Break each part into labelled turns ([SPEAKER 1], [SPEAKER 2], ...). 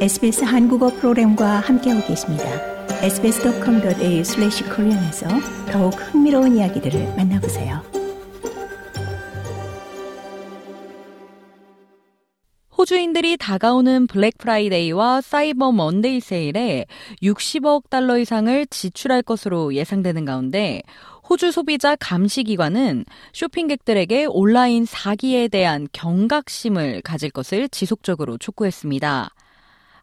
[SPEAKER 1] SBS 한국어 프로그램과 함께하고 계십니다. sbs.com.au/korean에서 더욱 흥미로운 이야기들을 만나보세요.
[SPEAKER 2] 호주인들이 다가오는 블랙 프라이데이와 사이버 먼데이 세일에 60억 달러 이상을 지출할 것으로 예상되는 가운데 호주 소비자 감시기관은 쇼핑객들에게 온라인 사기에 대한 경각심을 가질 것을 지속적으로 촉구했습니다.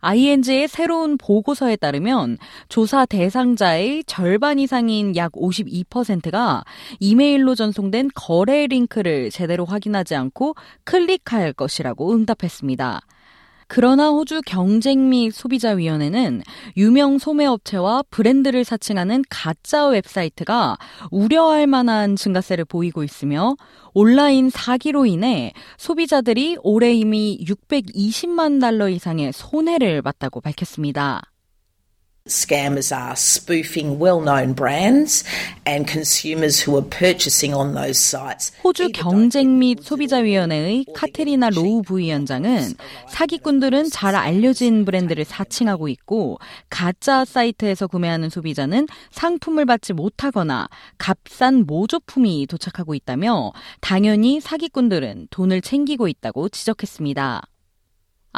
[SPEAKER 2] ING의 새로운 보고서에 따르면 조사 대상자의 절반 이상인 약 52%가 이메일로 전송된 거래 링크를 제대로 확인하지 않고 클릭할 것이라고 응답했습니다. 그러나 호주 경쟁 및 소비자위원회는 유명 소매업체와 브랜드를 사칭하는 가짜 웹사이트가 우려할 만한 증가세를 보이고 있으며 온라인 사기로 인해 소비자들이 올해 이미 620만 달러 이상의 손해를 봤다고 밝혔습니다.
[SPEAKER 3] Scammers are spoofing well-known brands and consumers who are purchasing on those sites.
[SPEAKER 2] 호주 경쟁 및 소비자위원회의 카테리나 로우 부위원장은 사기꾼들은 잘 알려진 브랜드를 사칭하고 있고 가짜 사이트에서 구매하는 소비자는 상품을 받지 못하거나 값싼 모조품이 도착하고 있다며 당연히 사기꾼들은 돈을 챙기고 있다고 지적했습니다.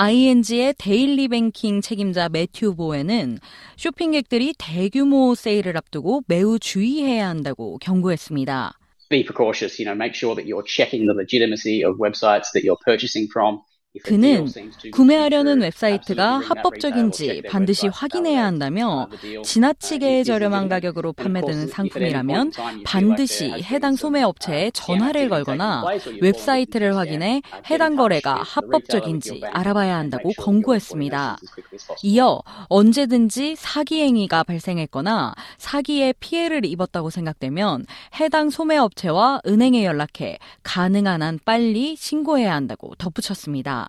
[SPEAKER 2] ING의 Daily Banking 책임자 매튜 보에는 쇼핑객들이 대규모 세일을 앞두고 매우 주의해야 한다고 경고했습니다.
[SPEAKER 4] Be precautious, you know, make sure that you're checking the legitimacy of websites that you're purchasing from.
[SPEAKER 2] 그는 구매하려는 웹사이트가 합법적인지 반드시 확인해야 한다며 지나치게 저렴한 가격으로 판매되는 상품이라면 반드시 해당 소매업체에 전화를 걸거나 웹사이트를 확인해 해당 거래가 합법적인지 알아봐야 한다고 권고했습니다. 이어 언제든지 사기 행위가 발생했거나 사기에 피해를 입었다고 생각되면 해당 소매업체와 은행에 연락해 가능한 한 빨리 신고해야 한다고 덧붙였습니다.